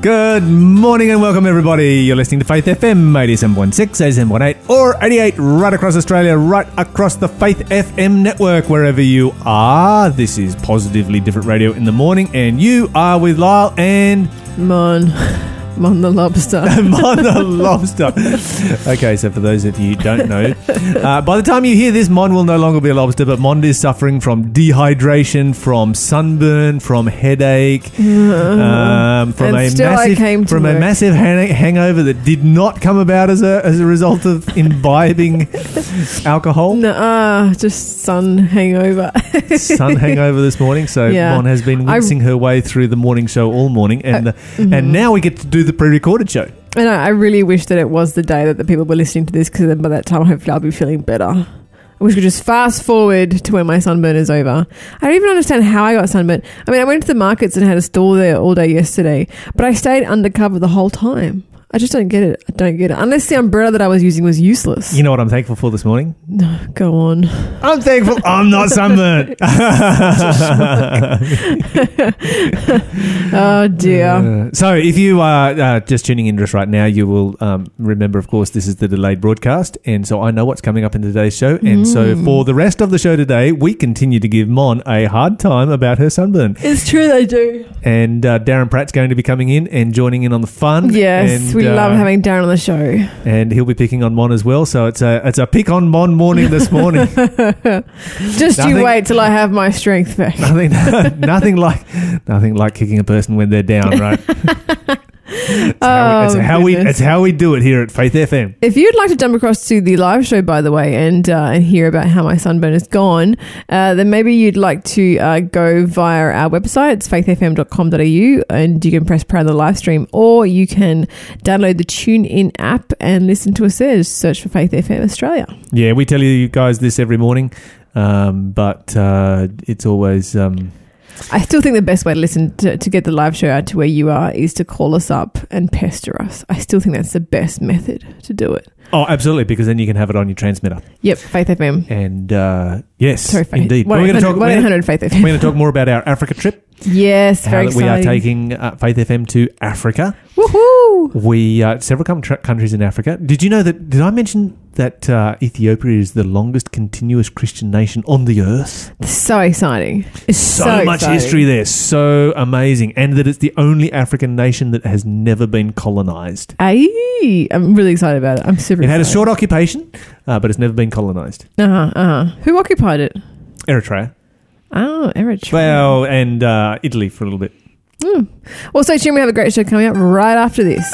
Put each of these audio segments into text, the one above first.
Good morning and welcome, everybody. You're listening to Faith FM 87.6, 87.8, or 88 right across Australia, right across the Faith FM network, wherever you are. This is Positively Different Radio in the morning, and you are with Lyle and Mon. Mon the lobster. Mon the lobster. Okay, so for those of you who don't know, uh, by the time you hear this, Mon will no longer be a lobster, but Mon is suffering from dehydration, from sunburn, from headache, um, from a massive from a massive hang- hangover that did not come about as a as a result of imbibing alcohol. Nuh-uh, just sun hangover. Sun hangover this morning, so Yeah. Mon has been I- wincing her way through the morning show all morning, and the, mm-hmm. and now we get to do the pre-recorded show. and I, I really wish that it was the day that the people were listening to this because then by that time, hopefully, I'll be feeling better. I wish we could just fast forward to when my sunburn is over. I don't even understand how I got sunburnt. I mean, I went to the markets and had a stall there all day yesterday, but I stayed undercover the whole time. I just don't get it. I don't get it. Unless the umbrella that I was using was useless. You know what I'm thankful for this morning? No, go on. I'm thankful I'm not sunburnt. Oh dear. Uh, so, if you are uh, just tuning in just right now, you will um, remember, of course, this is the delayed broadcast. And so I know what's coming up in today's show. And so Mm. for the rest of the show today, we continue to give Mon a hard time about her sunburn. It's true, they do. And uh, Darren Pratt's going to be coming in and joining in on the fun. Yes, We love uh, having Darren on the show. And he'll be picking on Mon as well. So it's a it's a pick on Mon morning this morning. Just Nothing- you wait till I have my strength back. nothing, nothing like nothing like kicking a person when they're down, right? It's how, we, it's Oh, how we it's how we do it here at Faith FM. If you'd like to jump across to the live show, by the way, and uh, and hear about how my sunburn is gone, uh, then maybe you'd like to uh, go via our website. It's faithfm.com.au, and you can press play on the live stream, or you can download the TuneIn app and listen to us there. Just search for Faith FM Australia. Yeah, we tell you guys this every morning, um, but uh, it's always um, I still think the best way to listen to, to get the live show out to where you are is to call us up and pester us. I still think that's the best method to do it. Oh, absolutely, because then you can have it on your transmitter. Yep, Faith FM. And uh, yes, Sorry, Faith. indeed. But we're going to talk. We're gonna- hundred Faith we're going to talk more about our Africa trip. Yes, How very that we are taking uh, Faith FM to Africa. Woohoo! We uh, several com- tra- countries in Africa. Did you know that? Did I mention that uh, Ethiopia is the longest continuous Christian nation on the earth? So exciting. It's So, so, much exciting. history there, so amazing, and that it's the only African nation that has never been colonized. Aye, I'm really excited about it. I'm super It had a short occupation, uh, but it's never been colonized. Uh-huh, uh-huh. Who occupied it? Eritrea, Oh, Eritrea. well, and uh, Italy for a little bit. Well, stay tuned. We have a great show coming up right after this.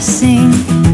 Every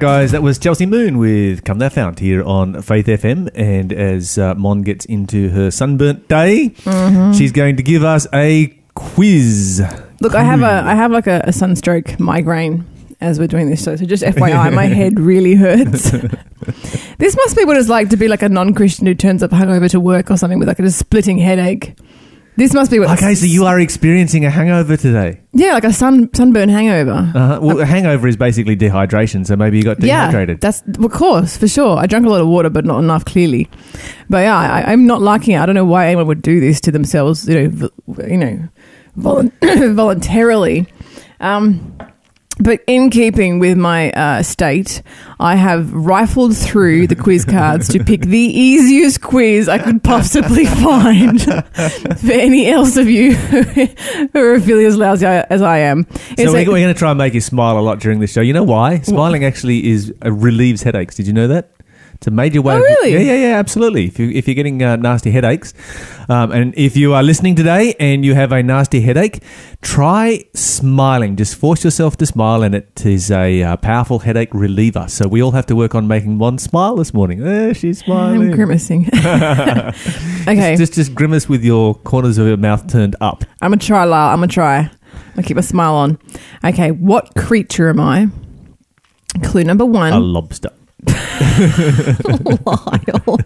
Guys. That was Chelsea Moon with Come Thou Fount here on Faith FM. And as uh, Mon gets into her sunburnt day, Mm-hmm. she's going to give us a quiz. Look, I have a I have like a, a sunstroke migraine as we're doing this show. So just FYI, my head really hurts. this must be what it's like to be like a non-Christian who turns up hungover to work or something with like a splitting headache. This must be what. Okay, so you are experiencing a hangover today. yeah, like a sun sunburn hangover. Uh-huh. Well, a hangover is basically dehydration, so maybe you got dehydrated. Yeah, that's of course for sure. I drank a lot of water, but not enough clearly. But yeah, I, I'm not liking it. I don't know why anyone would do this to themselves. You know, you know, volun- voluntarily. Um, but in keeping with my uh, state, I have rifled through the quiz cards to pick the easiest quiz I could possibly find for any else of you who are feeling as lousy as I am. so we're, like- we're going to try and make you smile a lot during this show. You know why? Smiling actually is uh, relieves headaches. Did you know that? It's a major way. Oh, of- really? yeah, yeah, yeah, absolutely. If you if you're getting uh, nasty headaches, um, and if you are listening today and you have a nasty headache, try smiling. Just force yourself to smile, and it is a uh, powerful headache reliever. So we all have to work on making one smile this morning. Eh, she's smiling. I'm grimacing. okay, Just just grimace with your corners of your mouth turned up. I'm gonna try, Lyle. I'm gonna try. I'll keep a smile on. Okay, what creature am I? Clue number one. A lobster. Lyle.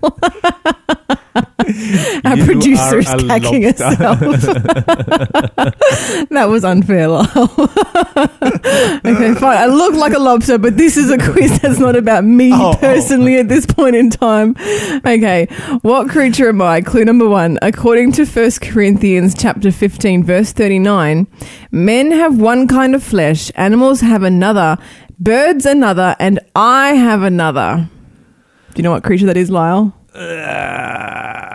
Our You producer is a cacking herself. that was unfair, Lyle. okay, fine. I look like a lobster, but this is a quiz that's not about me Oh, oh. personally at this point in time. Okay, what creature am I? Clue number one. According to 1 Corinthians chapter 15, verse 39, men have one kind of flesh, animals have another, birds another, and I have another. Do you know what creature that is, Lyle? Uh,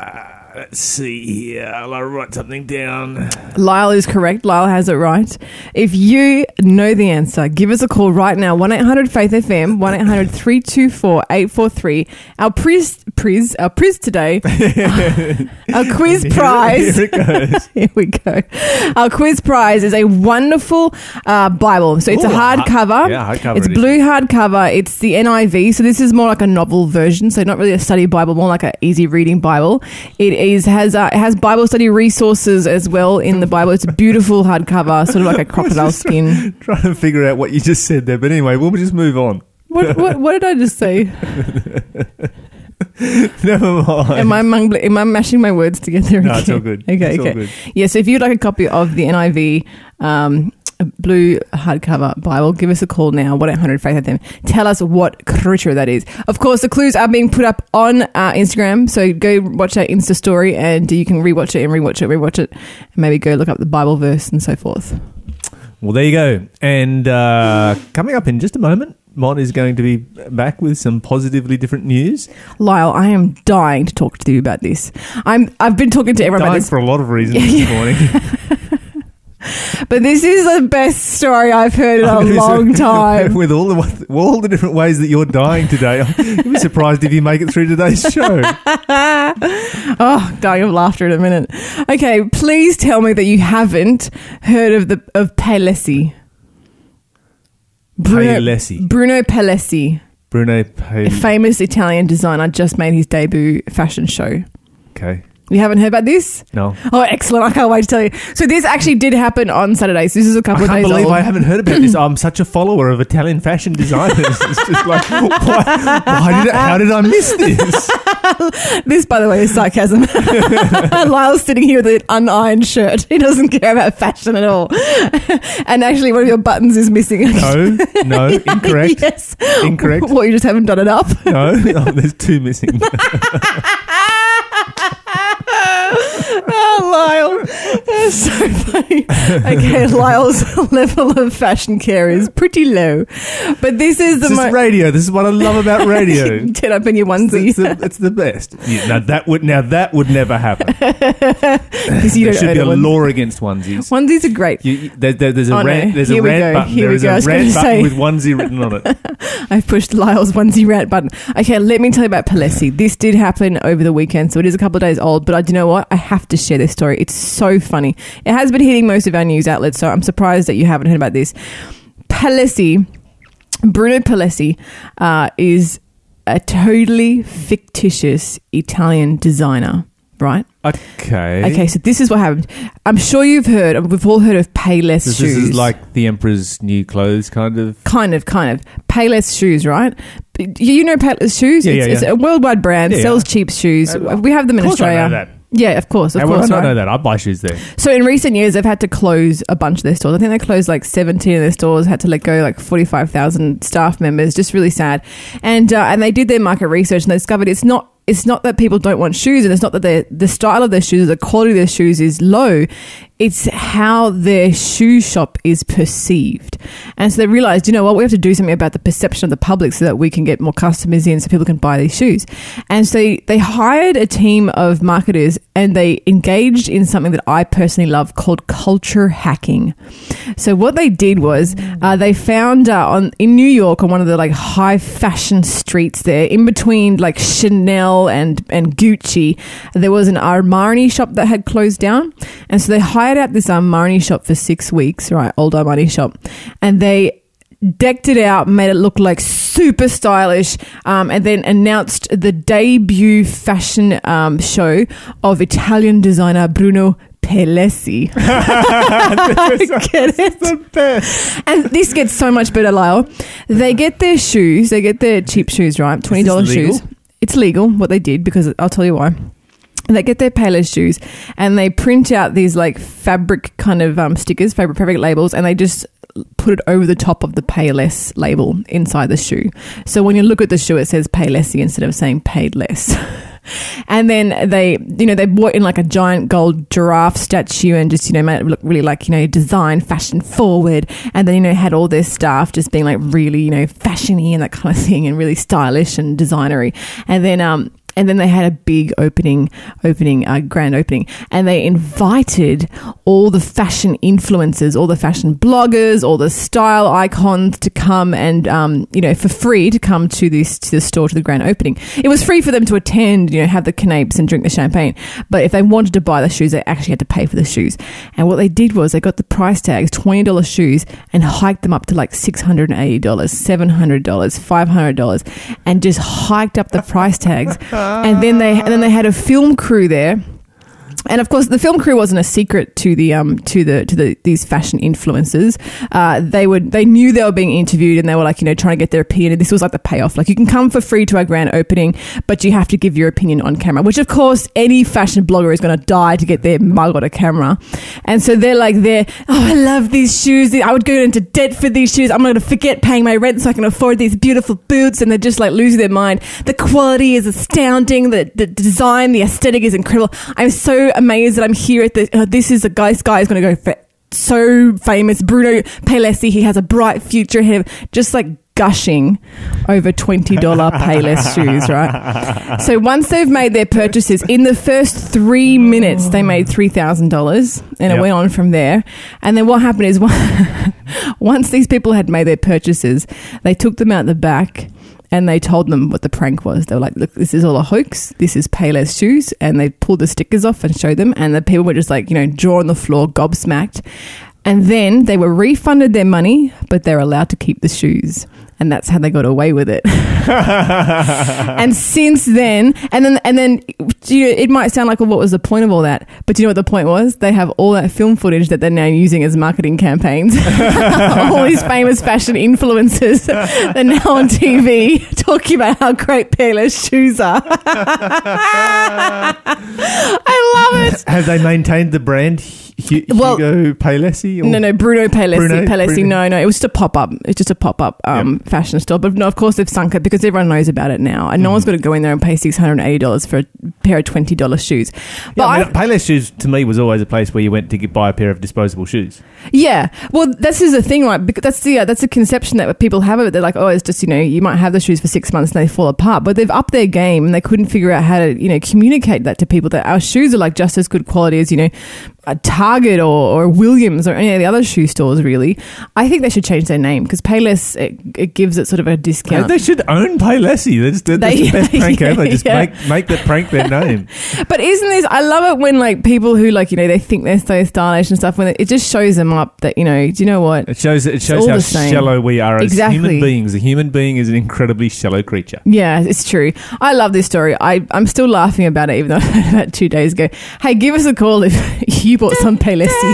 let's see here. I'll write something down. Lyle is correct. Lyle has it right. If you know the answer, give us a call right now. 1 800 Faith FM, 1 800 324 843. Our priz, priz, our priz today, our quiz prize. Here it goes. Here we go. Our quiz prize is a wonderful uh, Bible. So it's Ooh, a hardcover. yeah, hardcover It's edition. blue hardcover. It's the NIV. So this is more like a novel version. So not really a study Bible, more like an easy reading Bible. It is has uh, has Bible study resources as well in the Bible. It's a beautiful hardcover, sort of like a crocodile skin. Trying to figure out what you just said there, but anyway, we'll just move on. What, what, what did I just say? Never mind. Am I mungling, am I mashing my words together? No, again? it's all good. Okay, It's all okay. good. Yeah, so if you'd like a copy of the NIV um, a blue hardcover Bible, give us a call now. One eight hundred Faith FM. Tell us what creature that is. Of course, the clues are being put up on uh, Instagram, so go watch our Insta story, and you can rewatch it and rewatch it, rewatch it, and maybe go look up the Bible verse and so forth. Well, there you go. And uh, coming up in just a moment, Mon is going to be back with some positively different news. Lyle, I am dying to talk to you about this. I'm. I've been talking to everyone about this for a lot of reasons this morning. But this is the best story I've heard in a long time. with all the all the different ways that you're dying today, I'd be surprised if you make it through today's show. oh, dying of laughter in a minute. Okay, please tell me that you haven't heard of the of Palessi. Palessi. Bruno Palessi, Bruno a Palessi. famous Italian designer, just made his debut fashion show. Okay. You haven't heard about this? No. Oh, excellent! I can't wait to tell you. So this actually did happen on Saturday. So this is a couple of days ago. I can't days believe old. I haven't heard about this. I'm such a follower of Italian fashion designers. It's just like, why, why did I, how did I miss this? This, by the way, is sarcasm. Lyle's sitting here with an unironed shirt. He doesn't care about fashion at all. and actually, one of your buttons is missing. No, no, incorrect. yes. Incorrect. What, you just haven't done it up? No, oh, there's two missing. oh, Lyle. That's so funny. Okay, Lyle's level of fashion care is pretty low. But this is the This is most. radio. This is what I love about radio. Get up in your It's onesie. the, it's the best. Yeah, now that would now that would never happen. Because you there should be a law against onesies. Onesies are great. You, you- there, there- there's a Oh, no. There's Here a rant button. Here There we go. I a rant button say- with onesie written on it. I've pushed Lyle's onesie rant button. Okay, let me tell you about Palessi. This did happen over the weekend, so it is a couple of days old, but I, do you know what? I have to share this story. It's so funny. It has been hitting most of our news outlets, so I'm surprised that you haven't heard about this. Palessi, Bruno Palessi, uh, is a totally fictitious Italian designer, right? Okay. Okay, so this is what happened. I'm sure you've heard, we've all heard of Payless This, shoes. this is like the Emperor's new clothes, kind of. Kind of, kind of. Payless shoes, right? You know Payless shoes? Yeah, it's, yeah, it's a worldwide brand, Yeah, sells yeah. cheap shoes. Uh, we have them in of course I Australia. Yeah, of course, of would I course. not right? know that? I buy shoes there. So in recent years, they've had to close a bunch of their stores. I think they closed like 17 of their stores, had to let go like 45,000 staff members. Just really sad. And uh, and they did their market research and they discovered it's not it's not that people don't want shoes and it's not that the style of their shoes or the quality of their shoes is low. It's how their shoe shop is perceived. And so they realized, you know what, we have to do something about the perception of the public so that we can get more customers in so people can buy these shoes. And so they hired a team of marketers and they engaged in something that I personally love called culture hacking. So what they did was uh, they found uh, on in New York on one of the like high fashion streets there, in between like Chanel and and Gucci, there was an Armani shop that had closed down, and so they hired out this Armani shop for six weeks, right, old Armani shop, and they decked it out, made it look like super stylish, um, and then announced the debut fashion um, show of Italian designer Bruno Palessi. Get it? The best. And this gets so much better, Lyle. They get their shoes, they get their cheap shoes, right? Twenty dollars shoes. It's legal what they did because I'll tell you why. They get their Payless shoes and they print out these like fabric kind of um, stickers, fabric fabric labels, and they just put it over the top of the Payless label inside the shoe. So when you look at the shoe, it says Paylessy instead of saying paid less. And then they, you know, they bought in like a giant gold giraffe statue and just, you know, made it look really like, you know, design, fashion forward. And then, you know, had all their staff just being like really, you know, fashiony and that kind of thing and really stylish and designery. And then, um, and then they had a big opening, opening, uh, grand opening, and they invited all the fashion influencers, all the fashion bloggers, all the style icons to come and, um, you know, for free to come to this to the store to the grand opening. It was free for them to attend, you know, have the canapes and drink the champagne. But if they wanted to buy the shoes, they actually had to pay for the shoes. And what they did was they got the price tags, twenty dollars shoes, and hiked them up to like six hundred and eighty dollars, seven hundred dollars, five hundred dollars, and just hiked up the price tags. And then they and then they had a film crew there And of course, the film crew wasn't a secret to the um to the to the these fashion influencers. Uh, they would they knew they were being interviewed, and they were like you know trying to get their opinion. And this was like the payoff. Like you can come for free to our grand opening, but you have to give your opinion on camera. Which of course any fashion blogger is going to die to get their mug on a camera. And so they're like they're oh I love these shoes. I would go into debt for these shoes. I'm going to forget paying my rent so I can afford these beautiful boots. And they're just like losing their mind. The quality is astounding. The, the design, the aesthetic is incredible. I'm so amazed that I'm here at the. Uh, this is a guy. This guy is going to go for so famous. Bruno Palessi. He has a bright future ahead. of. Just like gushing over twenty dollar Payless shoes. Right. So once they've made their purchases, in the first three minutes, they made three thousand dollars, and Yep. it went on from there. And then what happened is, once these people had made their purchases, they took them out the back and they told them what the prank was. They were like, "Look, this is all a hoax. This is Payless shoes," and they pulled the stickers off and showed them. And the people were just like, you know, jaw on the floor, gobsmacked. And then they were refunded their money, but they're allowed to keep the shoes. And that's how they got away with it. and since then, and then, and then, you know, it might sound like, well, what was the point of all that? But do you know what the point was? They have all that film footage that they're now using as marketing campaigns. all these famous fashion influencers, they're now on TV talking about how great Payless shoes are. I love it. Have they maintained the brand Well- Hugo Palessi? No, no, Bruno Palessi. Bruno- Palessi. Bruno. No, no, it was just a pop up. It's just a pop up um, fashion store. But no, of course they've sunk it because everyone knows about it now, and no Mm-hmm. one's got to go in there and pay six hundred and eighty dollars for a pair of twenty dollars shoes. But Yeah, I mean, Payless shoes to me was always a place where you went to get, buy a pair of disposable shoes. Yeah, well, this is the thing, right? Because that's the uh, that's a conception that people have of it. They're like, oh, it's just you know, you might have the shoes for six months and they fall apart, but they've upped their game and they couldn't figure out how to you know communicate that to people that our shoes are like just as good quality as you know, a Target or, or Williams or any of the other shoe stores. Really, I think they should change their name because Payless it, it gives it sort of a discount. They should own Paylessy. That's, that's They- the best prank yeah, ever. Just yeah. make make that prank their name. But isn't this? I love it when like people who like you know they think they're so stylish and stuff. When it, it just shows them up that you know, do you know what? It shows it shows how shallow we are as Exactly. human beings. A human being is an incredibly shallow creature. Yeah, it's true. I love this story. I, I'm still laughing about it, even though about two days ago. Hey, give us a call if you bought some Paylessy.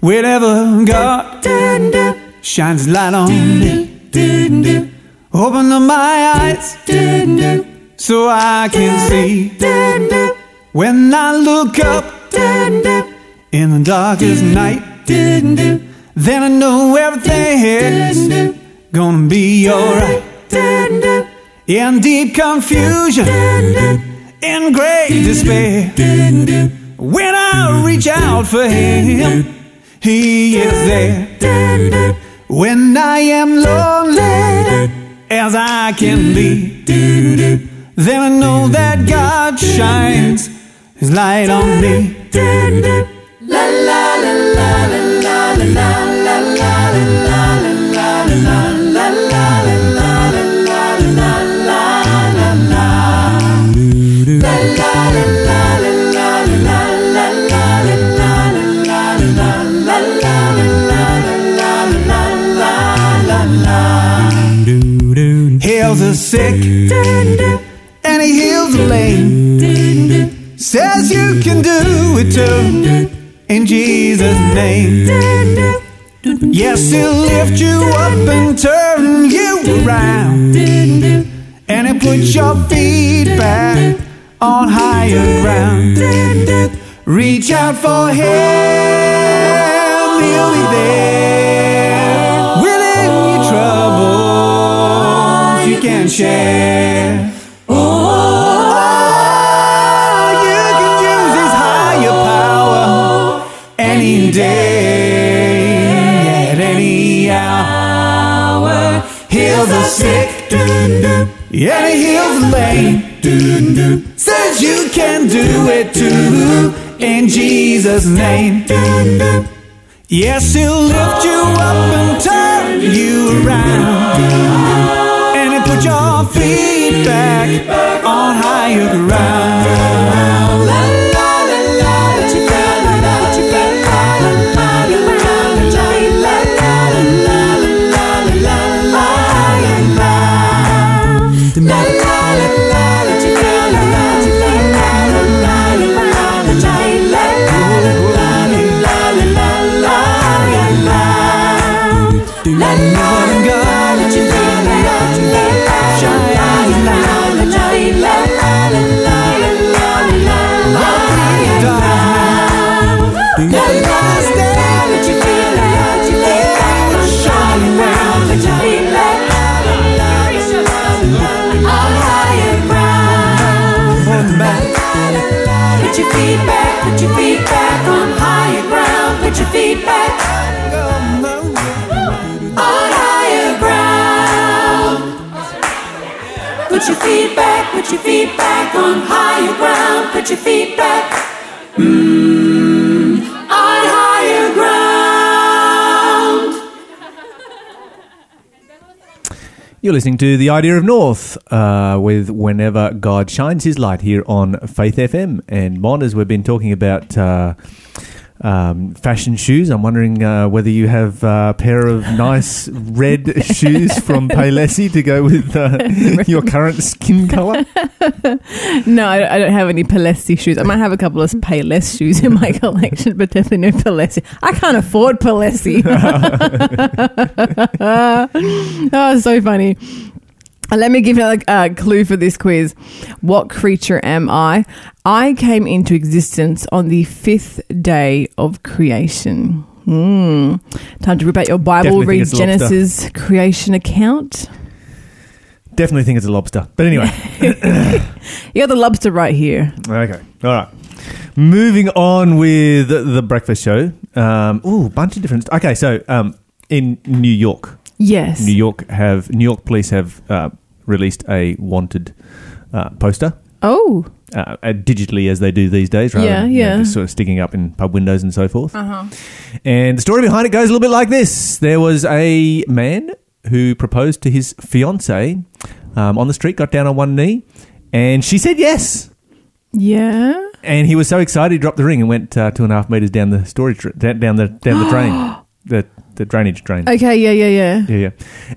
Wherever God shines light on me, open up my eyes so I can see. When I look up in the darkest night, then I know everything's gonna be alright. In deep confusion, in great despair, when I reach out for Him, He is there. When I am lonely as I can be, then I know that God shines His light on me. Heals the sick and He heals the lame. Says you can do it too in Jesus' name. Yes, He'll lift you up and turn you around. And He'll put your feet back on higher ground. Reach out for Him, He'll be there. Within your troubles, you can share. Heal the sick, yeah, He heals the lame. Says you can do it too in Jesus' name. Yes, He'll lift you up and turn you around, and He'll put your feedback on higher ground. Listening to The Idea of North uh, with Whenever God Shines His Light here on Faith FM. And Mon, as we've been talking about uh, um, fashion shoes, I'm wondering uh, whether you have a pair of nice red shoes from Paylessi to go with uh, your current skin colour. No, I don't, have any Palessi shoes. I might have a couple of Payless shoes in my collection, but definitely no Palessi. I can't afford Palessi. oh, so funny. Uh, Let me give you a uh, clue for this quiz. What creature am I? I came into existence on the fifth day of creation. Hmm. Time to rip out your Bible, Definitely read lobster. Genesis creation account. Definitely think it's a lobster. But anyway. You got the lobster right here. Okay. All right. Moving on with the breakfast show. Um, ooh, bunch of different. Okay, so um, in New York, Yes. New York have New York police have uh, released a wanted uh, poster. Oh. Uh, uh, digitally, as they do these days, rather Yeah, than you know, yeah. just sort of sticking up in pub windows and so forth. Uh-huh. And the story behind it goes a little bit like this: There was a man who proposed to his fiancee um, on the street, got down on one knee, and she said yes. Yeah. And he was so excited, he dropped the ring and went uh, two and a half meters down the storage down down the down the drain, the the drainage drain. Okay, yeah, yeah, yeah. Yeah, yeah.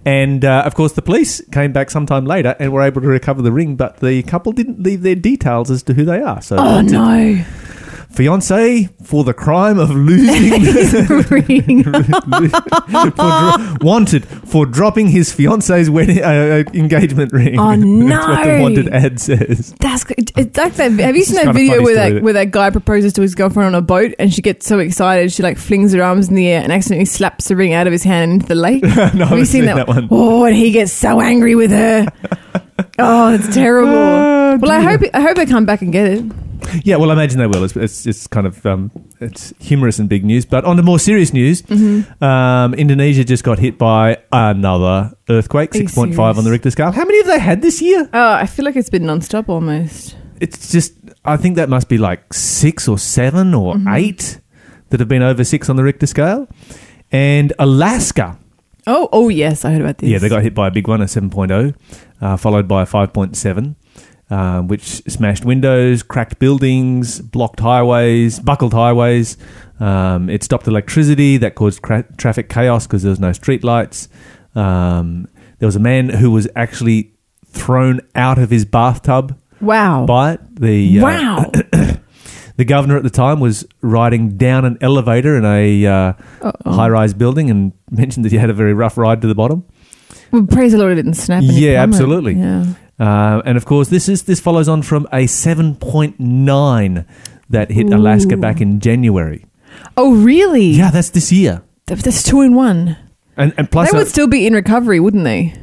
And uh, of course, the police came back sometime later and were able to recover the ring, but the couple didn't leave their details as to who they are. So, Oh no. Fiance for the crime of losing, Ring. for dro- wanted for dropping his fiance's wedding uh, uh, engagement ring. Oh, That's what the no. wanted ad says. That's. It's like that. Have you seen that video where that where that guy proposes to his girlfriend on a boat and she gets so excited she like flings her arms in the air and accidentally slaps the ring out of his hand into the lake? no, I Have you haven't seen seen that? that one. Oh, and he gets so angry with her. oh, it's terrible. Oh, well, I hope I hope I come back and get it. Yeah, well, I imagine they will. It's, it's, it's kind of um, it's humorous and big news. But on to more serious news, Mm-hmm. um, Indonesia just got hit by another earthquake, six point five on the? Richter scale. How many have they had this year? Oh, I feel like it's been non-stop almost. It's just I think that must be like six or seven or Mm-hmm. eight that have been over six on the Richter scale. And Alaska, Oh, oh yes, I heard about this. yeah, they got hit by a big one, a 7.0, uh, followed by a 5.7, um, which smashed windows, cracked buildings, blocked highways, buckled highways. Um, it stopped electricity. That caused cra- traffic chaos because there was no streetlights. Um, there was a man who was actually thrown out of his bathtub Wow. by it. The uh, wow. the governor at the time was riding down an elevator in a uh, high-rise building and mentioned that he had a very rough ride to the bottom. Well, praise the Lord, it didn't snap. Yeah, absolutely. Yeah. Uh, and of course, this is this follows on from a 7.9 that hit Alaska back in January. Oh, really? Yeah, that's this year. Th- That's two in one. And and plus, they uh, would still be in recovery, wouldn't they?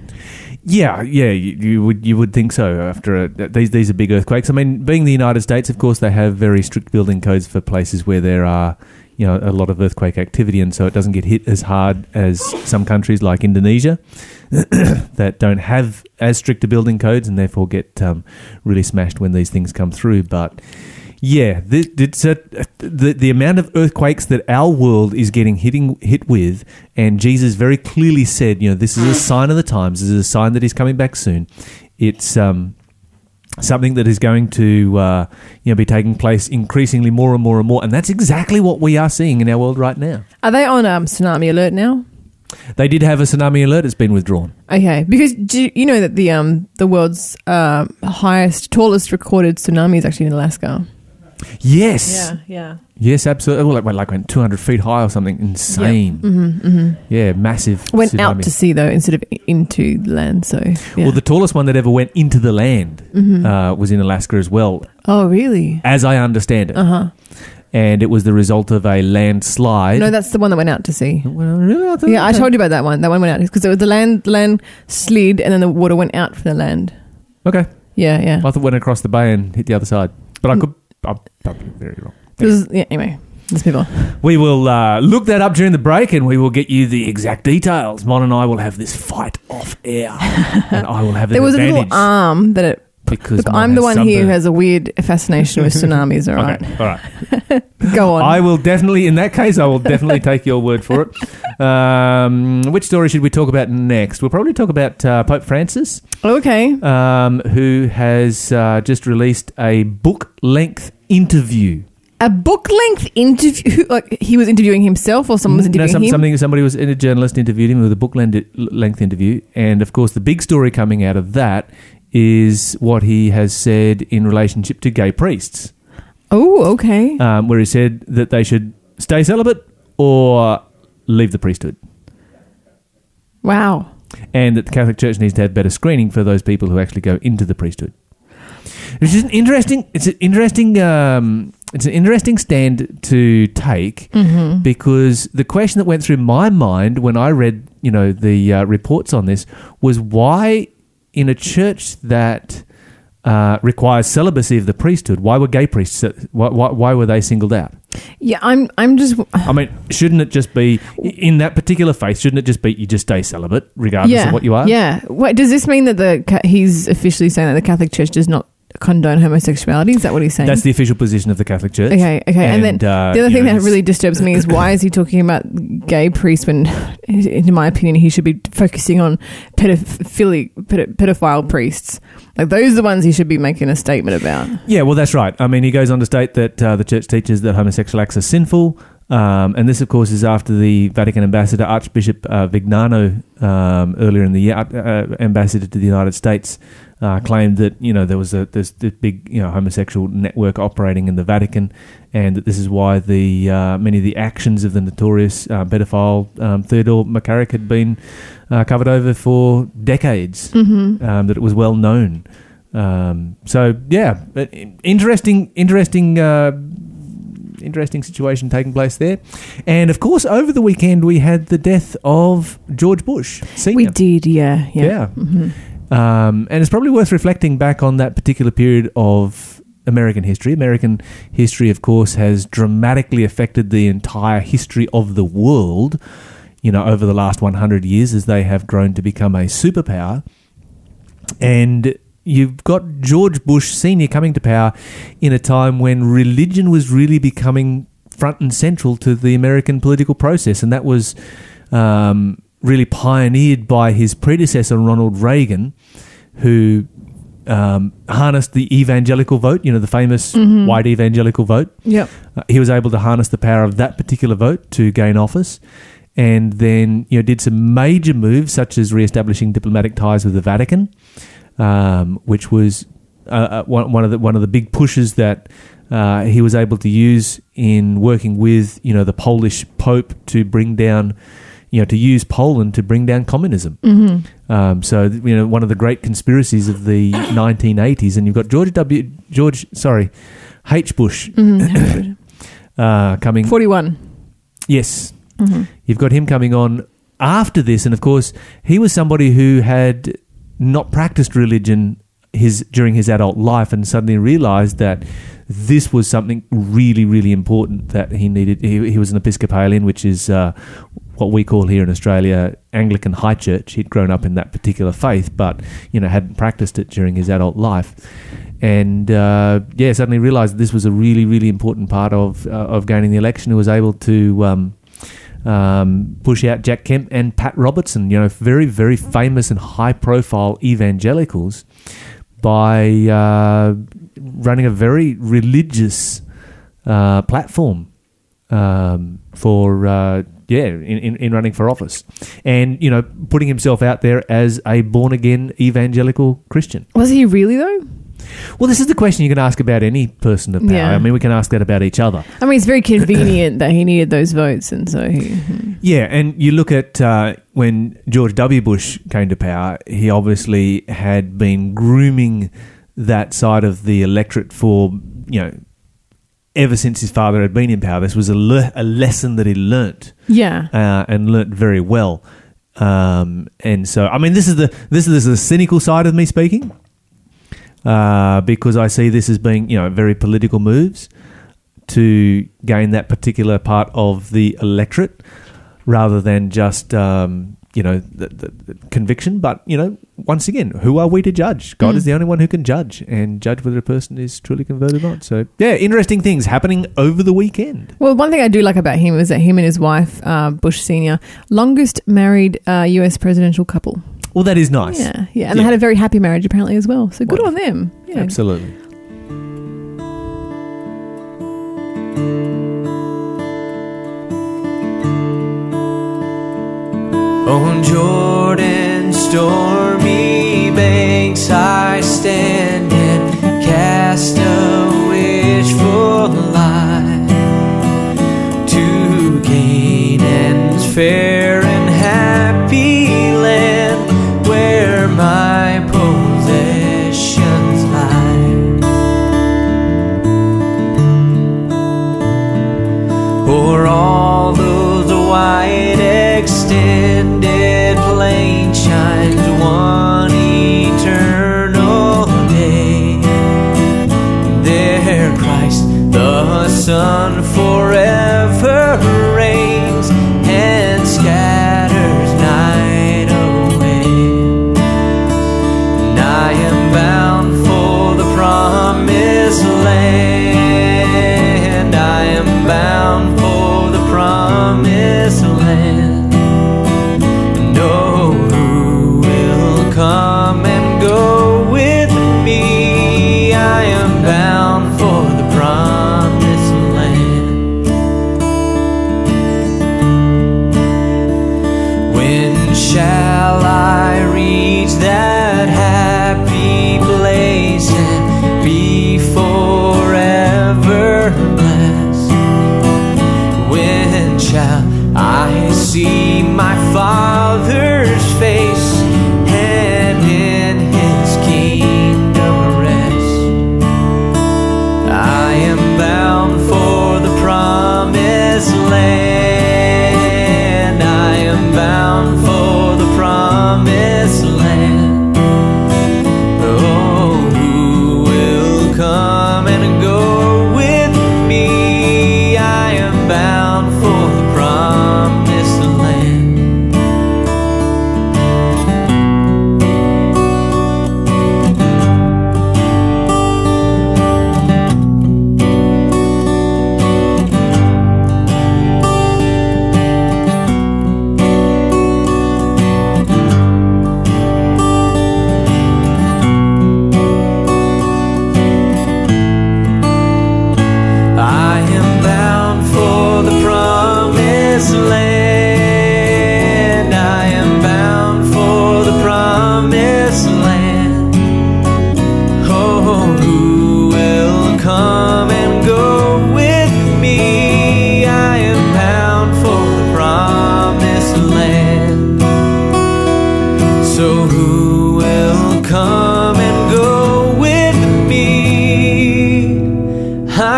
yeah, yeah, you, you would you would think so. After a, these these are big earthquakes. I mean, being the United States, of course, they have very strict building codes for places where there are you know a lot of earthquake activity, and so it doesn't get hit as hard as some countries like Indonesia that don't have as strict a building codes and therefore get um, really smashed when these things come through. But yeah, the, it's a, the the amount of earthquakes that our world is getting hitting hit with, and Jesus very clearly said, you know, this is a sign of the times. This is a sign that He's coming back soon. it's um, something that is going to uh, you know be taking place increasingly more and more and more, and that's exactly what we are seeing in our world right now. Are they on um, tsunami alert now? They did have a tsunami alert; it's been withdrawn. Okay, because do you, you know that the um the world's um highest, tallest recorded tsunami is actually in Alaska. Yes, yeah. yes, absolutely. Well, like, like went two hundred feet high or something insane. Mm-hmm, mm-hmm. Yeah, massive. Went out to sea though instead of into land. So yeah. Well, the tallest one that ever went into the land uh, was in Alaska as well, oh really? as I understand it. Uh huh. And it was the result of a landslide. No, that's the one that went out to sea. well, really? I Yeah, I told you about that one. That one went out because it was the land the land slid and then the water went out from the land. Okay. Yeah, yeah. I thought it went across the bay and hit the other side. But I could. I'm probably very wrong. Is- yeah, anyway, let's move on. We will uh, look that up during the break and we will get you the exact details. Mon and I will have this fight off air. and I will have There was a little arm that it. Because Look, I'm the one here who has a weird fascination with tsunamis. All right, Okay, all right. go on. I will definitely, in that case, I will definitely take your word for it. Um, which story should we talk about next? We'll probably talk about uh, Pope Francis, okay. um, who has uh, just released a book length interview. A book length interview. who- Like he was interviewing himself, or someone was No, interviewing some- him. something somebody was a journalist interviewed him with a book length interview, and of course, the big story coming out of that is what he has said in relationship to gay priests, Oh, okay. um, where he said that they should stay celibate or leave the priesthood. Wow. and that the Catholic Church needs to have better screening for those people who actually go into the priesthood. Which is an interesting. It's an interesting. Um, it's an interesting stand to take Mm-hmm. because the question that went through my mind when I read, you know, the uh, reports on this was why, in a church that uh, requires celibacy of the priesthood, why were gay priests? Why, why, why were they singled out? Yeah, I'm. I'm just. I mean, shouldn't it just be in that particular faith? Shouldn't it just be you just stay celibate regardless yeah. of what you are? Yeah. What does this mean that the he's officially saying that the Catholic Church does not condone homosexuality? Is that what he's saying? That's the official position of the Catholic Church. Okay, okay. And, then uh, the other thing know, that really disturbs me is why is he talking about gay priests when, in my opinion, he should be focusing on pedophilic, pedophile priests. Like those are the ones he should be making a statement about. Yeah, well, that's right. I mean, he goes on to state that uh, the church teaches that homosexual acts are sinful. Um, and this, of course, is after the Vatican ambassador, Archbishop uh, Viganò, um, earlier in the year, uh, uh, ambassador to the United States, uh, claimed that you know there was a there's this big you know homosexual network operating in the Vatican, and that this is why the uh, many of the actions of the notorious uh, pedophile um, Theodore McCarrick had been uh, covered over for decades. Mm-hmm. um, that it was well known. Um, so yeah, but interesting, interesting, uh, interesting situation taking place there. And of course, over the weekend we had the death of George Bush We did, yeah, yeah. Yeah. hmm Um, and it's probably worth reflecting back on that particular period of American history. American history, of course, has dramatically affected the entire history of the world. You know, over the last 100 years, as they have grown to become a superpower. And you've got George Bush Sr. coming to power in a time when religion was really becoming front and central to the American political process. And that was um, really pioneered by his predecessor, Ronald Reagan, who um, harnessed the evangelical vote, you know, the famous Mhm. white evangelical vote. Yep. Uh, he was able to harness the power of that particular vote to gain office, and then you know did some major moves such as re-establishing diplomatic ties with the Vatican, um, which was uh, uh, one, one of the one of the big pushes that uh, he was able to use in working with you know the Polish Pope to bring down. You know, to use Poland to bring down communism. hmm Um, so you know, one of the great conspiracies of the 1980s, and you've got George W. George, sorry, H. Bush hmm uh, coming. Forty-one. Yes, hmm you've got him coming on after this, and of course, he was somebody who had not practiced religion his during his adult life, and suddenly realised that this was something really, really important that he needed. He, he was an Episcopalian, which is uh, what we call here in Australia Anglican High Church. He'd grown up in that particular faith, but you know hadn't practiced it during his adult life, and uh, yeah, suddenly realised this was a really, really important part of uh, of gaining the election. He was able to. Um, um, push out Jack Kemp and Pat Robertson, you know, very, very famous and high profile evangelicals, by uh, running a very religious uh, platform um, for. Yeah, in, in, in running for office, and you know, putting himself out there as a born again evangelical Christian. Was he really though? Well, this is the question you can ask about any person of power. Yeah. I mean, we can ask that about each other. I mean, it's very convenient that he needed those votes, and so he. Yeah, and you look at uh, when George W. Bush came to power, he obviously had been grooming that side of the electorate for, you know, ever since his father had been in power. This was a, le- a lesson that he learnt Yeah. uh, and learnt very well. Um, and so, I mean, this is the this is the cynical side of me speaking, uh, because I see this as being, you know, very political moves to gain that particular part of the electorate, rather than just, um, you know, the, the, the conviction. But you know, once again, who are we to judge? God Mm. is the only one who can judge and judge whether a person is truly converted or not. So, yeah, interesting things happening over the weekend. Well, one thing I do like about him is that him and his wife, uh, Bush Senior, longest married uh, U.S. presidential couple. Well, that is nice. Yeah, yeah, and Yeah. they had a very happy marriage apparently as well. So good Wonderful. on them. Yeah. Absolutely. Oh, On Jordan's stormy banks I stand and cast a wishful eye to Canaan's fair one eternal day. There Christ the Son.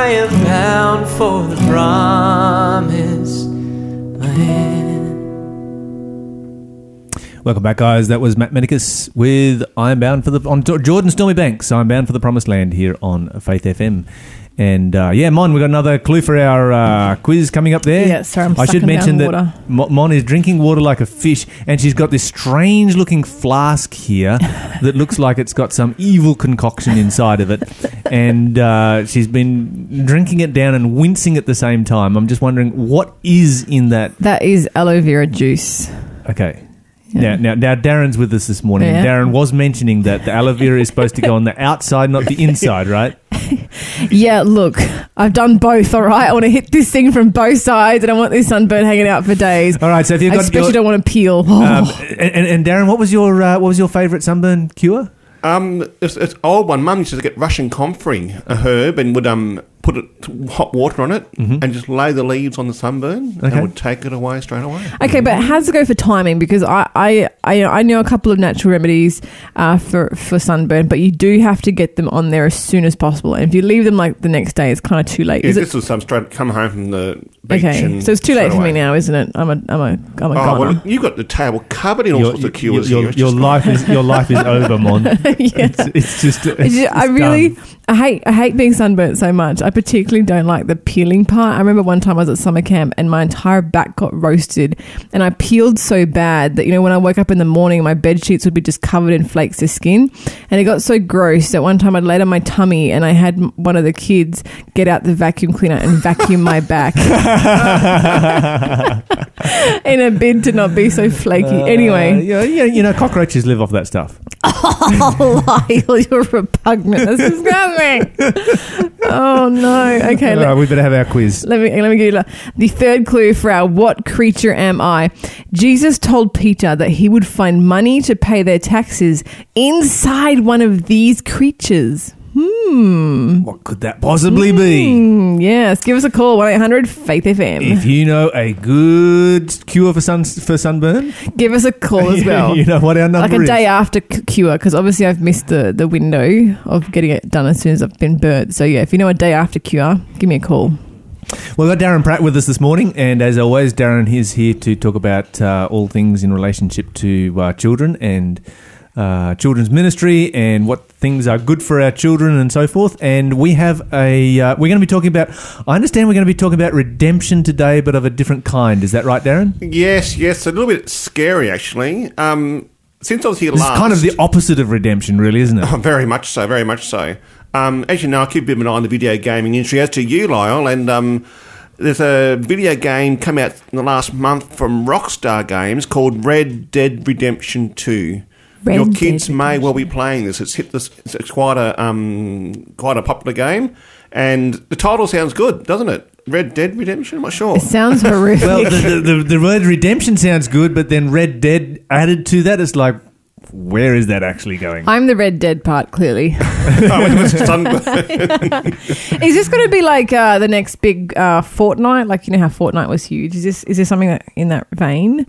I am bound for the promised land. Welcome back, guys. That was Matt Medicus with "I'm Bound for the" on Jordan Stormy Banks. I'm bound for the promised land here on Faith FM. And uh, yeah, Mon, we've got another clue for our uh, quiz coming up there. Yeah, sorry, I'm I should mention that Mo- Mon is drinking water like a fish, and she's got this strange looking flask here that looks like it's got some evil concoction inside of it. And uh, she's been drinking it down and wincing at the same time. I'm just wondering what is in that That is aloe vera juice. Okay. Yeah. Now, now, now, Darren's with us this morning. Yeah. Darren was mentioning that the aloe vera is supposed to go on the outside, not the inside, right? Yeah, look, I've done both, all right? I want to hit this thing from both sides and I want this sunburn hanging out for days. All right. So if you've I especially your, don't want to peel. um, and, and, and Darren, what was your uh, what was your favourite sunburn cure? Um, it's, it's old one. Mum used to get Russian comfrey, a herb, and would um put it, hot water on it and just lay the leaves on the sunburn Mm-hmm. Okay. and would take it away straight away. Okay, but how does it go for timing? Because I, I, I, I know a couple of natural remedies uh, for, for sunburn, but you do have to get them on there as soon as possible. And if you leave them like the next day, it's kind of too late. Yeah, Is it? this was some straight come home from the beach. Okay, and so it's too late straight for me now, isn't it? I'm a, I'm a, I'm a Oh goner. well, you've got the table covered in all Your, sorts of your, cures. your, here. Your just- life is your life is over, Mon. yeah. It's, it's just. It's, I just- I really. I hate, I hate being sunburnt so much. I particularly don't like the peeling part. I remember one time I was at summer camp and my entire back got roasted, and I peeled so bad that you know when I woke up in the morning, my bed sheets would be just covered in flakes of skin, and it got so gross that one time I laid on my tummy and I had one of the kids get out the vacuum cleaner and vacuum my back in a bid to not be so flaky. Uh, anyway, yeah, yeah, you know, cockroaches live off that stuff. Oh, Lyle, you're repugnant. This is coming. oh no. Okay, All let, right, we better have our quiz. let me let me give you the third clue for our "What creature am I?" Jesus told Peter that he would find money to pay their taxes inside one of these creatures. Hmm. What could that possibly be? Hmm, yes. Give us a call one eight hundred Faith FM. If you know a good cure for sun for sunburn, Give us a call as well. you know what our number like a is. day after c- cure because obviously I've missed the, the window of getting it done as soon as I've been burnt. So yeah, if you know a day after cure, give me a call. We've got Darren Pratt with us this morning, and as always, Darren is here to talk about uh, all things in relationship to uh, children and uh, children's ministry and what things are good for our children and so forth. And we have a uh, we're going to be talking about. I understand we're going to be talking about redemption today, but of a different kind. Is that right, Darren? yes, yes, a little bit scary actually. Um, since I was here This last, is kind of the opposite of redemption, really, isn't it? Oh, very much so, very much so. Um, as you know, I keep a bit of an eye on the video gaming industry, as to you, Lyle, and um, there's a video game come out in the last month from Rockstar Games called Red Dead Redemption 2. Red Your kids may well be playing this. It's hit this. It's, it's quite a um, quite a popular game, and the title sounds good, doesn't it? Red Dead Redemption. I'm not sure. It sounds horrific. Well, the, the, the, the word redemption sounds good, but then Red Dead added to that, it's like, where is that actually going? I'm the Red Dead part, clearly. Oh, it was sunburn. is this going to be like uh, the next big uh, Fortnite? Like you know how Fortnite was huge. Is this is there something that, in that vein?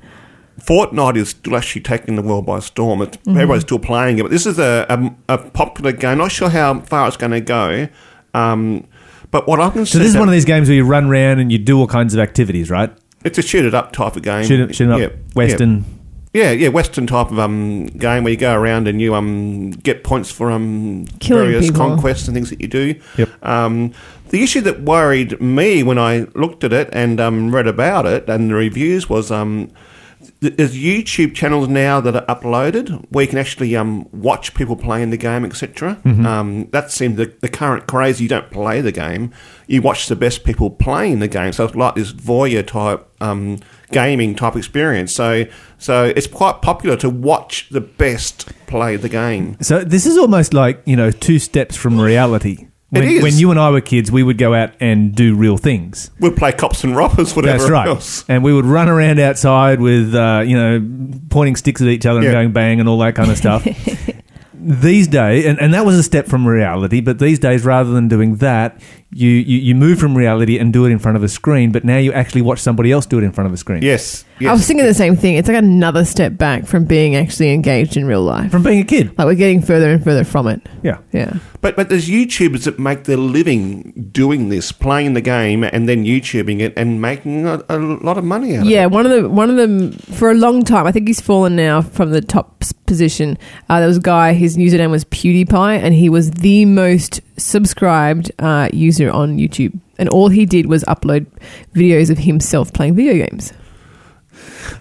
Fortnite is still actually taking the world by storm. It's, Mm-hmm. Everybody's still playing it, but this is a, a, a popular game. Not sure how far it's going to go. Um, but what I can So this is one of these games where you run around and you do all kinds of activities, right? it's a shoot it up type of game. Shoot 'em- shoot 'em up, Yeah, Western. Yeah, yeah, Western type of um, game where you go around and you um, get points for um, Killing various people. conquests and things that you do. Yep. Um, the issue that worried me when I looked at it and um, read about it and the reviews was um, there's YouTube channels now that are uploaded where you can actually um, watch people playing the game, etc. Um, that seems the, the current craze. You don't play the game, you watch the best people playing the game. So it's like this voyeur type um, gaming type experience. So so it's quite popular to watch the best play the game. So this is almost like, you know, two steps from reality. When, is. when you and I were kids, we would go out and do real things. We'll play cops and robbers, whatever That's right. else. And we would run around outside with, uh, you know, pointing sticks at each other and Yeah. going bang and all that kind of stuff. these days, and, and that was a step from reality, but these days, rather than doing that, you, you you move from reality and do it in front of a screen, but now you actually watch somebody else do it in front of a screen. Yes. yes. I was thinking the same thing. It's like another step back from being actually engaged in real life. From being a kid. Like we're getting further and further from it. Yeah. Yeah. But but there's YouTubers that make their living doing this, playing the game and then YouTubing it and making a, a lot of money out of Yeah, one of the one of them for a long time. I think he's fallen now from the top position. Uh, there was a guy. His username was PewDiePie, and he was the most subscribed uh, user on YouTube. And all he did was upload videos of himself playing video games.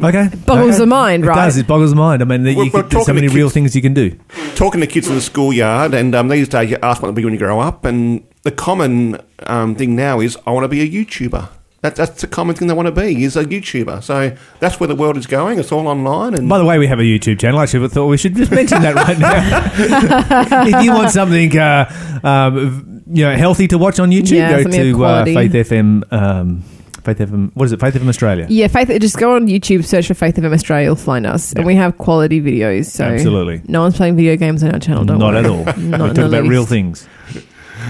Okay. Boggles okay. the mind, It right? does. It boggles the mind. I mean, We're- you we're could, there's so talking to many real things you can do. Talking to kids in the schoolyard, and um, these days you ask what to be when you grow up, and the common um, thing now is I want to be a YouTuber. That, that's the common thing they want to be is a YouTuber. So that's where the world is going. It's all online, and By the way, we have a YouTube channel. I should have thought we should just mention that right now. if you want something, uh, um, you know, healthy to watch on YouTube, Yeah, go to uh. Faith FM. Um, Faith FM. What is it? Faith FM Australia. Yeah, Faith. Just go on YouTube, search for Faith FM Australia. You'll find us, Yeah. and we have quality videos. So Absolutely. no one's playing video games on our channel. Don't Not worry. at all. Not We're talking the about real things.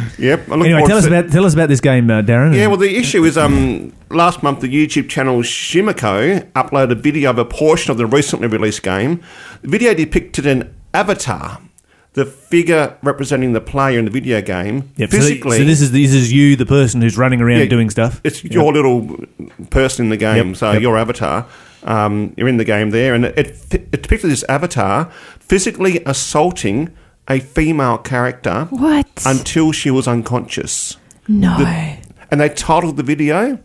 yep. Anyway, tell us to- about tell us about this game, uh, Darren. Yeah, well, the issue is um, last month the YouTube channel Shirrako uploaded a video of a portion of the recently released game. The video depicted an avatar, the figure representing the player in the video game, Yep, physically. So, this is this is you, the person who's running around Yeah, doing stuff. It's your little person in the game, Yep, so your avatar. Um, you're in the game there, and it, it, it depicted this avatar physically assaulting a female character What? until she was unconscious. no. And they titled the video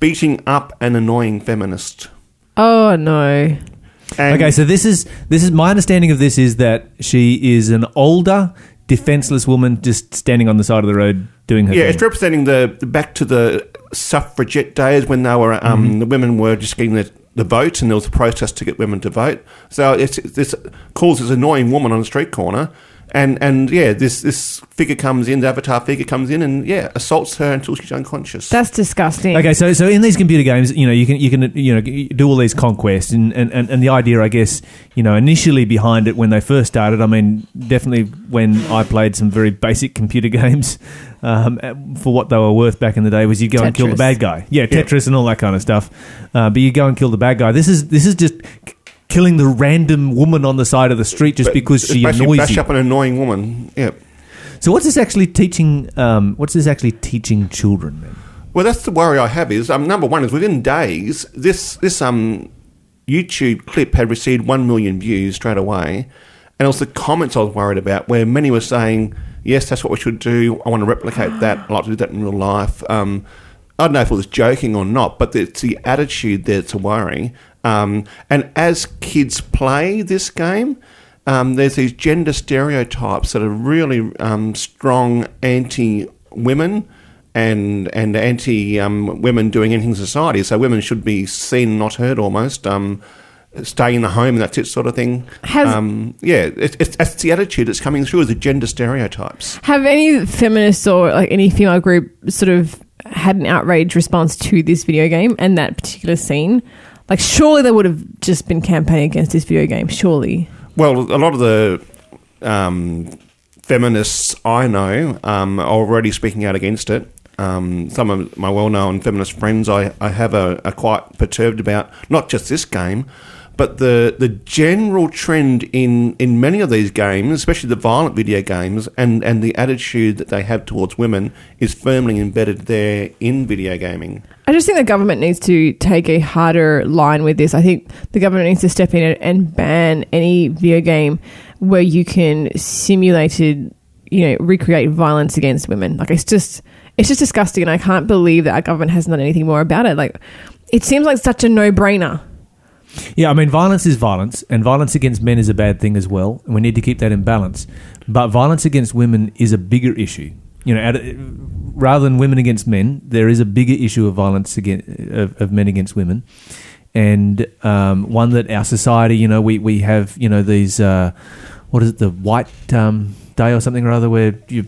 "Beating Up an Annoying Feminist." oh no. And Okay, so this is this is my understanding of this is that she is an older, defenseless woman just standing on the side of the road doing her yeah, thing. it's representing the, the back to the suffragette days when they were um, Mm-hmm. the women were just getting the, the vote, and there was a protest to get women to vote. So it's this calls this annoying woman on the street corner. And and yeah, this this figure comes in, the avatar figure comes in, and yeah, assaults her until she's unconscious. That's disgusting. Okay, so so in these computer games, you know, you can you can you know do all these conquests, and, and, and, and the idea, I guess, you know, initially behind it when they first started, I mean, definitely when I played some very basic computer games, um, for what they were worth back in the day, was you go and kill the bad guy, yeah, Tetris and all that kind of stuff. Uh, but you go and kill the bad guy. This is this is just k- killing the random woman on the side of the street just But because she annoys bash you. up an annoying woman. Yeah. So what's this actually teaching? Um, what's this actually teaching children? Then? Well, that's the worry I have. Is um, number one is within days this this um YouTube clip had received one million views straight away, and it was the comments I was worried about, where many were saying, "Yes, that's what we should do. I want to replicate that. I like to do that in real life." Um, I don't know if it was joking or not, but it's the attitude that's a worry. Um, and as kids play this game, um, there's these gender stereotypes that are really um, strong anti women and and anti um, women doing anything in society. So women should be seen, not heard, almost. Um, stay in the home and that's it, sort of thing. Has- um, yeah, it's, it's, it's the attitude that's coming through, the gender stereotypes. Have any feminists or like any female group sort of had an outrage response to this video game and that particular scene? Like, surely they would have just been campaigning against this video game. Surely. Well, a lot of the um, feminists I know um, are already speaking out against it. Um, some of my well-known feminist friends I, I have are, are quite perturbed about not just this game, but the the general trend in, in many of these games, especially the violent video games, and, and the attitude that they have towards women is firmly embedded there in video gaming. I just think the government needs to take a harder line with this. I think the government needs to step in and ban any video game where you can simulated, you know, recreate violence against women. Like it's just, it's just disgusting, and I can't believe that our government hasn't done anything more about it. Like, it seems like such a no-brainer. Yeah, I mean, violence is violence, and violence against men is a bad thing as well, and we need to keep that in balance. But violence against women is a bigger issue. You know, rather than women against men, there is a bigger issue of violence against, of, of men against women, and um, one that our society, you know, we, we have, you know, these uh, what is it, the White um, Day or something or other, where you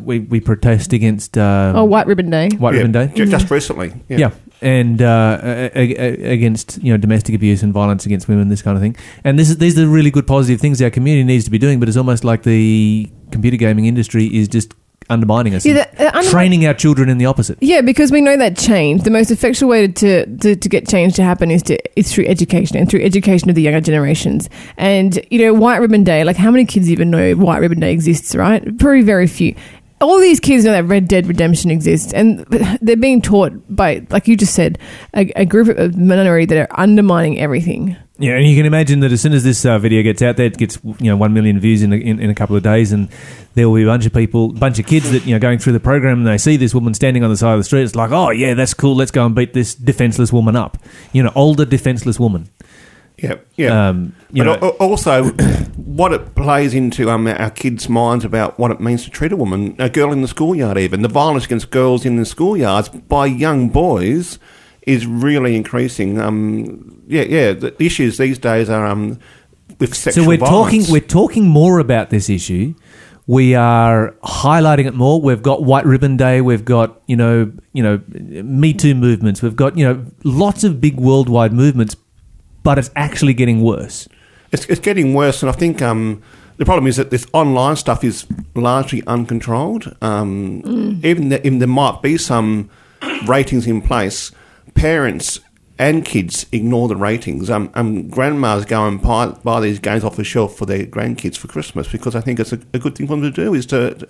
we, we protest against uh, oh, White Ribbon Day. White Yeah, Ribbon Day. Just recently. Yeah. And uh, against you know domestic abuse and violence against women, this kind of thing, and this is these are really good positive things our community needs to be doing. But it's almost like the computer gaming industry is just undermining us, Yeah, uh, training our children in the opposite. Yeah, because we know that change, the most effectual way to, to, to get change to happen is to is through education and through education of the younger generations. And you know, White Ribbon Day, like how many kids even know White Ribbon Day exists, right? Very, very few. All these kids know that Red Dead Redemption exists, and they're being taught by, like you just said, a, a group of minority that are undermining everything. Yeah, and you can imagine that as soon as this uh, video gets out there, it gets you know one million views in a, in, in a couple of days, and there will be a bunch of people, bunch of kids that you know going through the program, and they see this woman standing on the side of the street. It's like, oh yeah, that's cool. Let's go and beat this defenseless woman up. You know, older defenseless woman. Yeah, yeah. Um, you but know, also, what it plays into um, our kids' minds about what it means to treat a woman, a girl in the schoolyard, even the violence against girls in the schoolyards by young boys is really increasing. Um, yeah, yeah. The issues these days are um, with sexual so we're violence. talking we're talking more about this issue. We are highlighting it more. We've got White Ribbon Day. We've got you know you know Me Too movements. We've got you know lots of big worldwide movements, but it's actually getting worse. It's, it's getting worse, and I think um, the problem is that this online stuff is largely uncontrolled. Um, Even that, even there might be some ratings in place, parents and kids ignore the ratings. Um, um, grandmas go and buy, buy these games off the shelf for their grandkids for Christmas because I think it's a, a good thing for them to do is to, to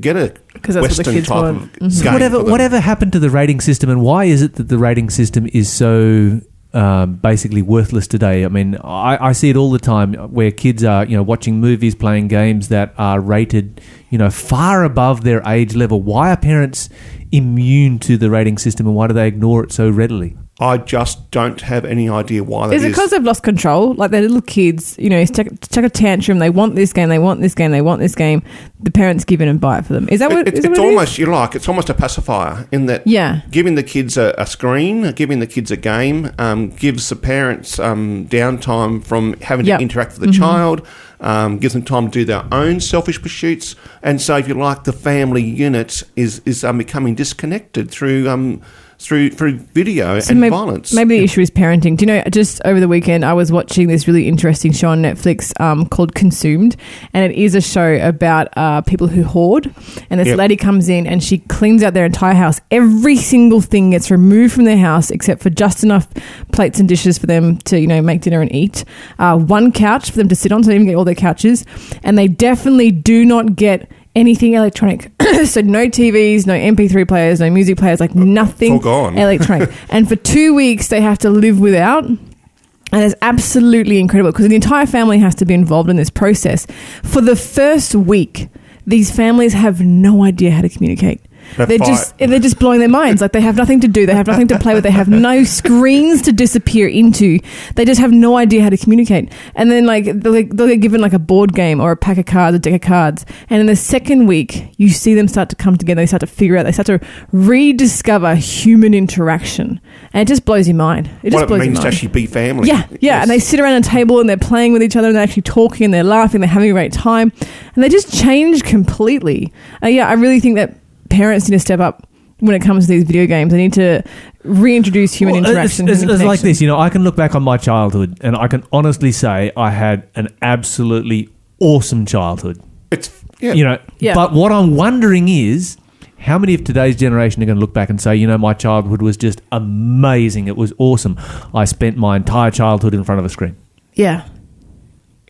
get a 'Cause that's what the Western kids type want. of Mhm. Game whatever for them. whatever happened to the rating system, and why is it that the rating system is so um, basically worthless today? I mean, I, I see it all the time where kids are you know watching movies, playing games that are rated you know far above their age level. Why are parents immune to the rating system, and why do they ignore it so readily? I just don't have any idea why that Is it is. It because they've lost control? Like they're little kids, you know, chuck, chuck a tantrum. They want this game. They want this game. They want this game. The parents give in and buy it for them. Is that what? It- is it's what almost you like it's almost a pacifier in that Yeah. giving the kids a, a screen, giving the kids a game, um, gives the parents um, downtime from having Yep. to interact with the child, um, gives them time to do their own selfish pursuits, and so if you like, the family unit is is um, becoming disconnected through um, through through video So and maybe, violence. Maybe the issue is parenting. Do you know? Just over the weekend, I was watching this really interesting show on Netflix um, called Consumed, and it is a show about uh, people who hoard. And this Yep. lady comes in and she cleans out their entire house. Every single thing gets removed from their house except for just enough plates and dishes for them to, you know, make dinner and eat. Uh, one couch for them to sit on, so they even get all their couches. And they definitely do not get anything electronic. so no TVs, no MP3 players, no music players, like nothing it's all gone. electronic. and for two weeks, they have to live without. And it's absolutely incredible because the entire family has to be involved in this process. For the first week, these families have no idea how to communicate. They They're just they're just blowing their minds. Like they have nothing to do. They have nothing to play with. They have no screens to disappear into. They just have no idea how to communicate. And then like they'll, they'll get given like a board game or a pack of cards, a deck of cards. And in the second week, you see them start to come together. They start to figure out. They start to rediscover human interaction, and it just blows your mind. It just what it blows means your to actually be family. Yeah, yeah, Yes. and they sit around a table and they're playing with each other and they're actually talking and they're laughing, they're having a great time, and they just change completely. Uh, yeah, I really think that parents need to step up when it comes to these video games. They need to reintroduce human Well, interaction. It's, it's, human it's like this, you know. I can look back on my childhood, and I can honestly say I had an absolutely awesome childhood. It's yeah. You know, Yeah. but what I'm wondering is how many of today's generation are going to look back and say, you know, my childhood was just amazing. It was awesome. I spent my entire childhood in front of a screen. Yeah,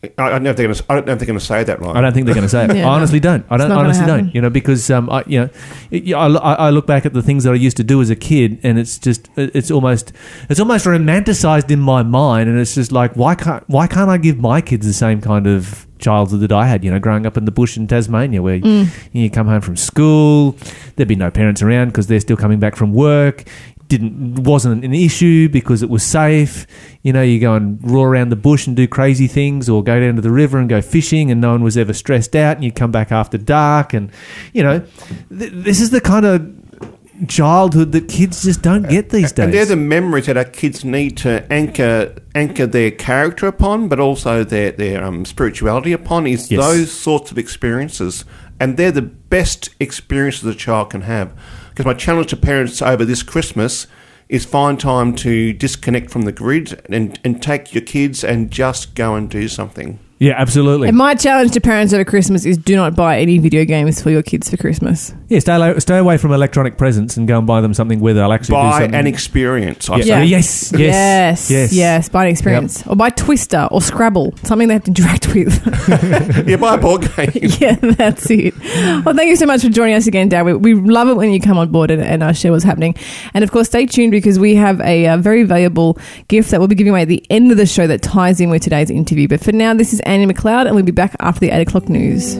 I, I don't know if they're going to. I don't know if they're going to say that right. I don't think they're going to say it. Yeah, I honestly don't. I don't. honestly happen. don't. You know, because um, I, you know, it- yeah, I, I I look back at the things that I used to do as a kid, and it's just, it's almost, it's almost romanticized in my mind, and it's just like, why can't, why can't I give my kids the same kind of childhood that I had? You know, growing up in the bush in Tasmania, where Mm. you come home from school, there'd be no parents around because they're still coming back from work. Didn't wasn't an issue because it was safe. You know, you go and roar around the bush and do crazy things, or go down to the river and go fishing, and no one was ever stressed out. And you come back after dark, and you know, th- this is the kind of childhood that kids just don't get these days. And they're the memories that our kids need to anchor anchor their character upon, but also their their um, spirituality upon. Is Yes. those sorts of experiences, and they're the best experiences a child can have. Because my challenge to parents over this Christmas is find time to disconnect from the grid and and take your kids and just go and do something. Yeah, absolutely. And my challenge to parents over Christmas is do not buy any video games for your kids for Christmas. Yeah, stay, lo- stay away from electronic presents and go and buy them something where they'll actually do Buy something. an experience. I yeah. say. Yeah. Yes, yes, yes, yes, yes. Buy an experience, or buy Twister or Scrabble, something they have to interact with. Yeah, buy a board game. yeah, that's it. Well, thank you so much for joining us again, Dad. We, we love it when you come on board and, and uh, share what's happening. And of course, stay tuned because we have a, uh very valuable gift that we'll be giving away at the end of the show that ties in with today's interview. But for now, this is Annie McLeod, and we'll be back after the eight o'clock news.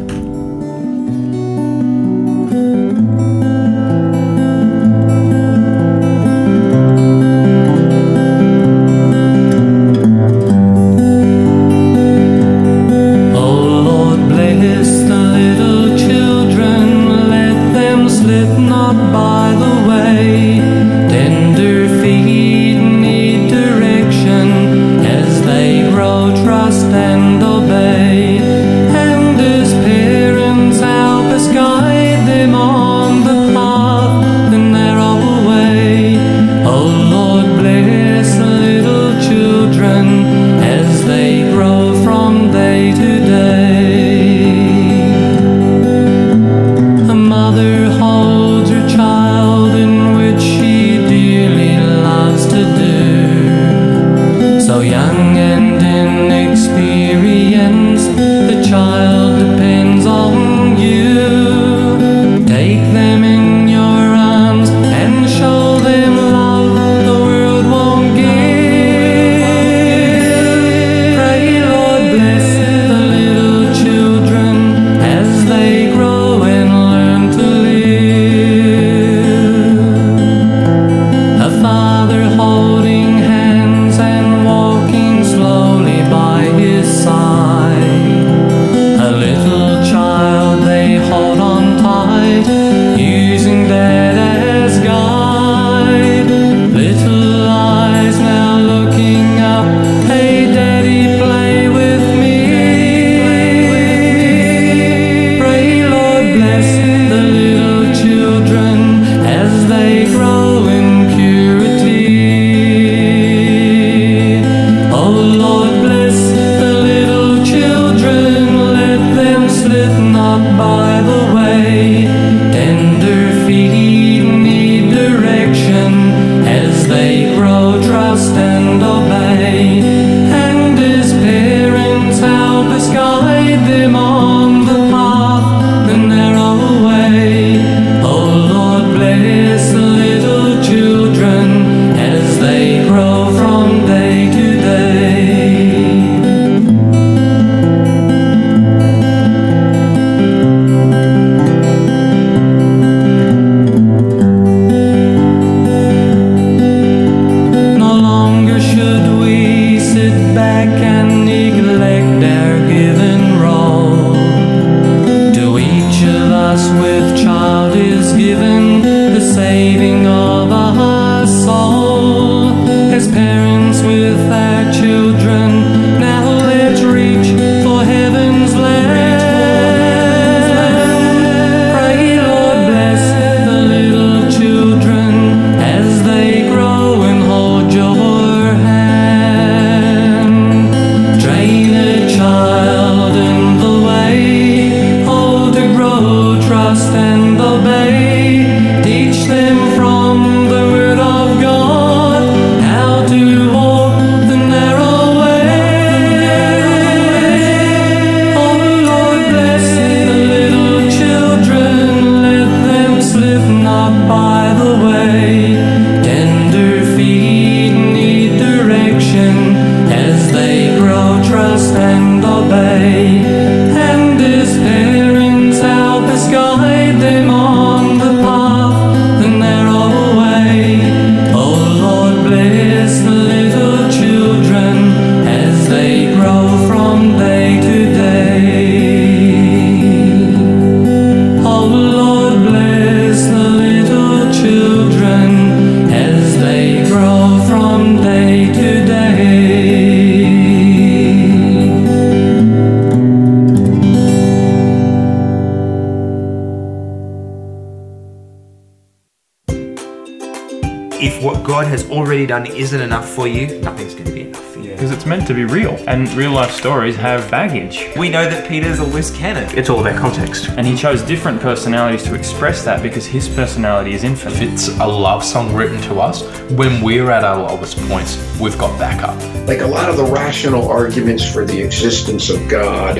Meant to be real, and real life stories have baggage. We know that Peter's a loose cannon. It's all about context. And he chose different personalities to express that because his personality is infinite. If it's a love song written to us, when we're at our lowest points, we've got backup. Like a lot of the rational arguments for the existence of God,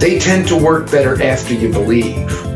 they tend to work better after you believe.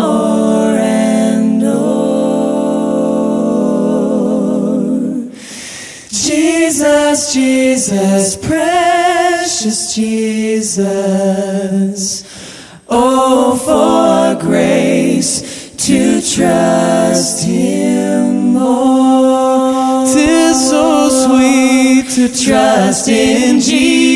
And. Jesus, Jesus, precious Jesus. Oh, for grace to trust Him more. Tis so sweet to trust in Jesus.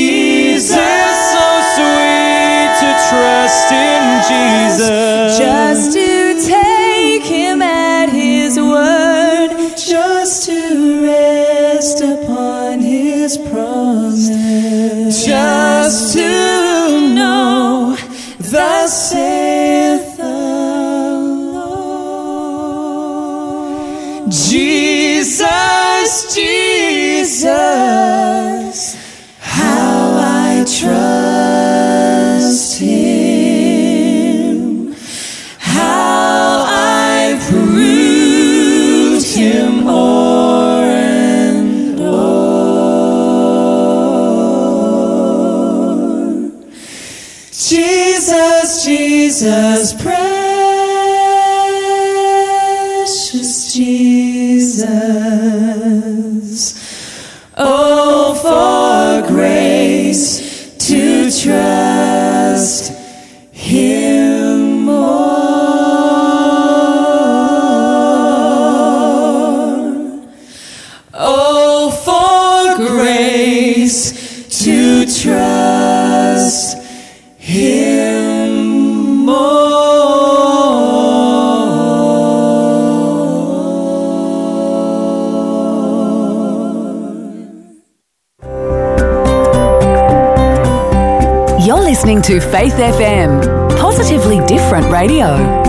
Faith FM, positively different radio.